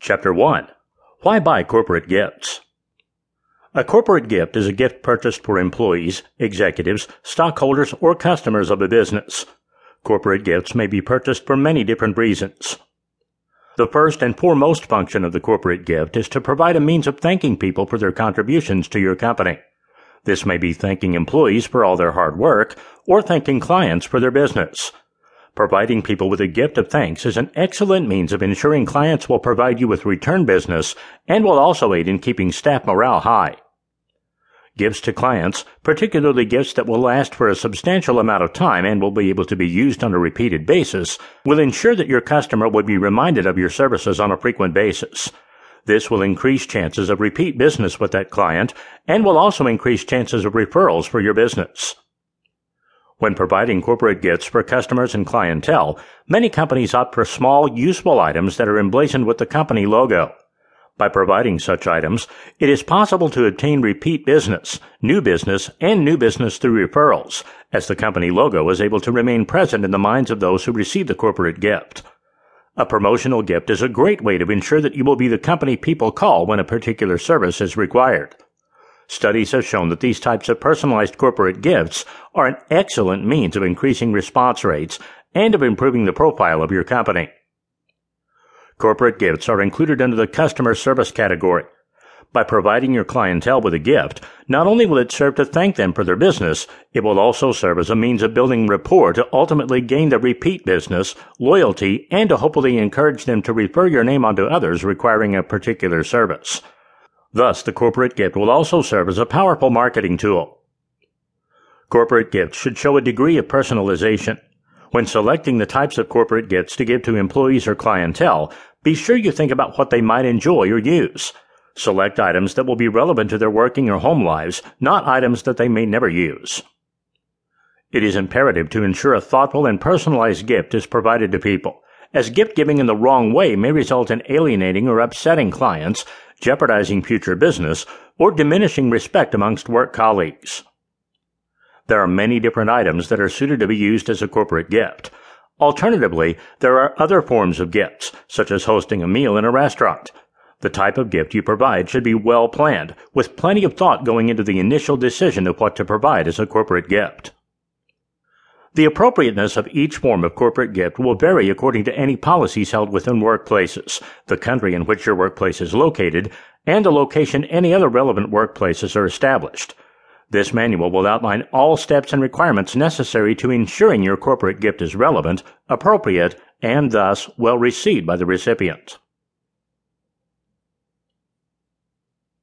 Chapter 1 Why Buy Corporate Gifts? A corporate gift is a gift purchased for employees, executives, stockholders, or customers of a business. Corporate gifts may be purchased for many different reasons. The first and foremost function of the corporate gift is to provide a means of thanking people for their contributions to your company. This may be thanking employees for all their hard work or thanking clients for their business. Providing people with a gift of thanks is an excellent means of ensuring clients will provide you with return business and will also aid in keeping staff morale high. Gifts to clients, particularly gifts that will last for a substantial amount of time and will be able to be used on a repeated basis, will ensure that your customer will be reminded of your services on a frequent basis. This will increase chances of repeat business with that client and will also increase chances of referrals for your business. When providing corporate gifts for customers and clientele, many companies opt for small, useful items that are emblazoned with the company logo. By providing such items, it is possible to obtain repeat business, new business, and new business through referrals, as the company logo is able to remain present in the minds of those who receive the corporate gift. A promotional gift is a great way to ensure that you will be the company people call when a particular service is required. Studies have shown that these types of personalized corporate gifts are an excellent means of increasing response rates and of improving the profile of your company. Corporate gifts are included under the customer service category. By providing your clientele with a gift, not only will it serve to thank them for their business, it will also serve as a means of building rapport to ultimately gain the repeat business, loyalty, and to hopefully encourage them to refer your name onto others requiring a particular service. Thus, the corporate gift will also serve as a powerful marketing tool. Corporate gifts should show a degree of personalization. When selecting the types of corporate gifts to give to employees or clientele, be sure you think about what they might enjoy or use. Select items that will be relevant to their working or home lives, not items that they may never use. It is imperative to ensure a thoughtful and personalized gift is provided to people, as gift giving in the wrong way may result in alienating or upsetting clients jeopardizing future business, or diminishing respect amongst work colleagues. There are many different items that are suited to be used as a corporate gift. Alternatively, there are other forms of gifts, such as hosting a meal in a restaurant. The type of gift you provide should be well planned, with plenty of thought going into the initial decision of what to provide as a corporate gift. The appropriateness of each form of corporate gift will vary according to any policies held within workplaces, the country in which your workplace is located, and the location any other relevant workplaces are established. This manual will outline all steps and requirements necessary to ensuring your corporate gift is relevant, appropriate, and thus well received by the recipient.